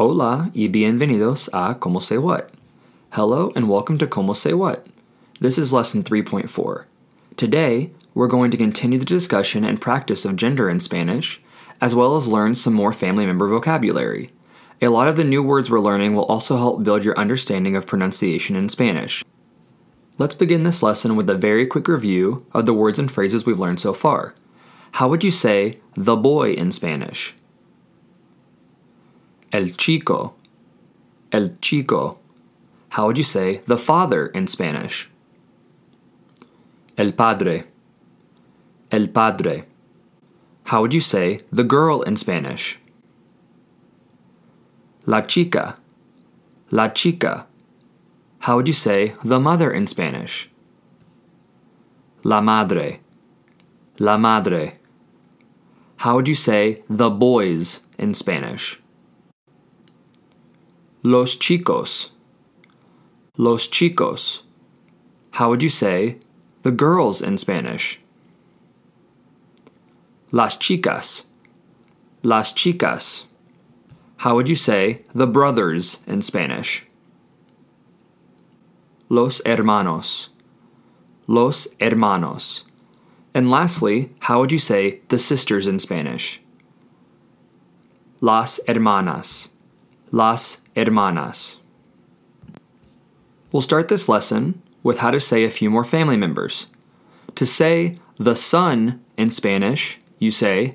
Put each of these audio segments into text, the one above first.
Hola y bienvenidos a Como Say What. Hello and welcome to Como Say What. This is lesson 3.4. Today, we're going to continue the discussion and practice of gender in Spanish, as well as learn some more family member vocabulary. A lot of the new words we're learning will also help build your understanding of pronunciation in Spanish. Let's begin this lesson with a very quick review of the words and phrases we've learned so far. How would you say the boy in Spanish? El chico. El chico. How would you say the father in Spanish? El padre. El padre. How would you say the girl in Spanish? La chica. La chica. How would you say the mother in Spanish? La madre. La madre. How would you say the boys in Spanish? Los chicos. Los chicos. How would you say the girls in Spanish? Las chicas. Las chicas. How would you say the brothers in Spanish? Los hermanos. Los hermanos. And lastly, how would you say the sisters in Spanish? Las hermanas. Las hermanas. We'll start this lesson with how to say a few more family members. To say the son in Spanish, you say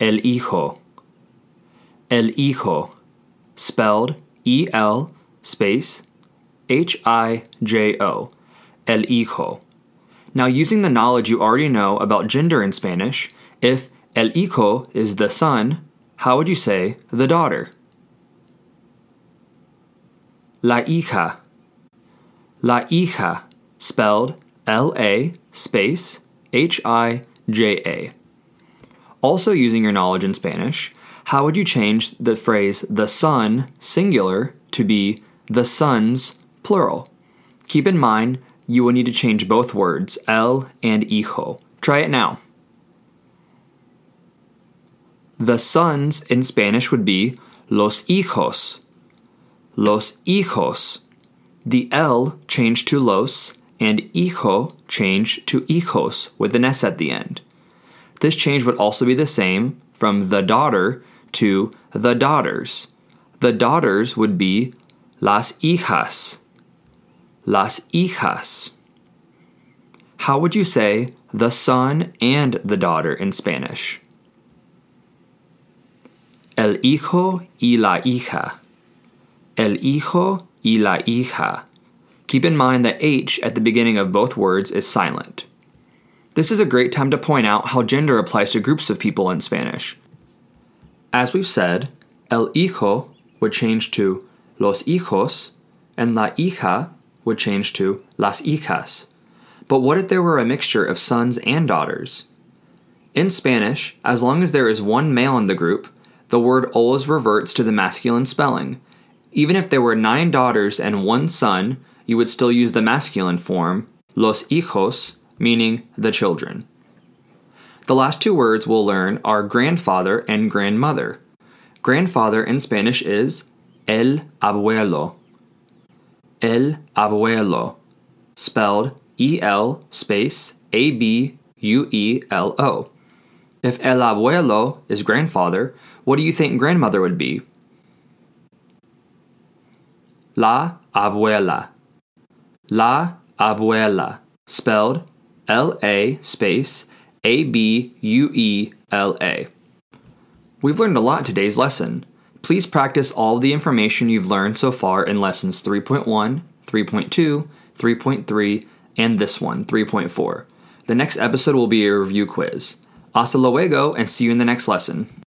el hijo. El hijo, spelled E L space H I J O. El hijo. Now, using the knowledge you already know about gender in Spanish, if el hijo is the son, how would you say the daughter? La hija. La hija, spelled L A space H I J A. Also, using your knowledge in Spanish, how would you change the phrase the son singular to be the sons plural? Keep in mind you will need to change both words, el and hijo. Try it now. The sons in Spanish would be los hijos. Los hijos. The el changed to los and hijo changed to hijos with an S at the end. This change would also be the same from the daughter to the daughters. The daughters would be las hijas las hijas. How would you say the son and the daughter in Spanish? El hijo y la hija. El hijo y la hija. Keep in mind that H at the beginning of both words is silent. This is a great time to point out how gender applies to groups of people in Spanish. As we've said, el hijo would change to los hijos, and la hija would change to las hijas. But what if there were a mixture of sons and daughters? In Spanish, as long as there is one male in the group, the word always reverts to the masculine spelling. Even if there were nine daughters and one son, you would still use the masculine form, los hijos, meaning the children. The last two words we'll learn are grandfather and grandmother. Grandfather in Spanish is el abuelo el abuelo, spelled E L space A B U E L O. If el abuelo is grandfather, what do you think grandmother would be? La abuela. La abuela, spelled L A space A B U E L A. We've learned a lot today's lesson. Please practice all the information you've learned so far in lessons 3.1, 3.2, 3.3, and this one, 3.4. The next episode will be a review quiz. Hasta luego and see you in the next lesson.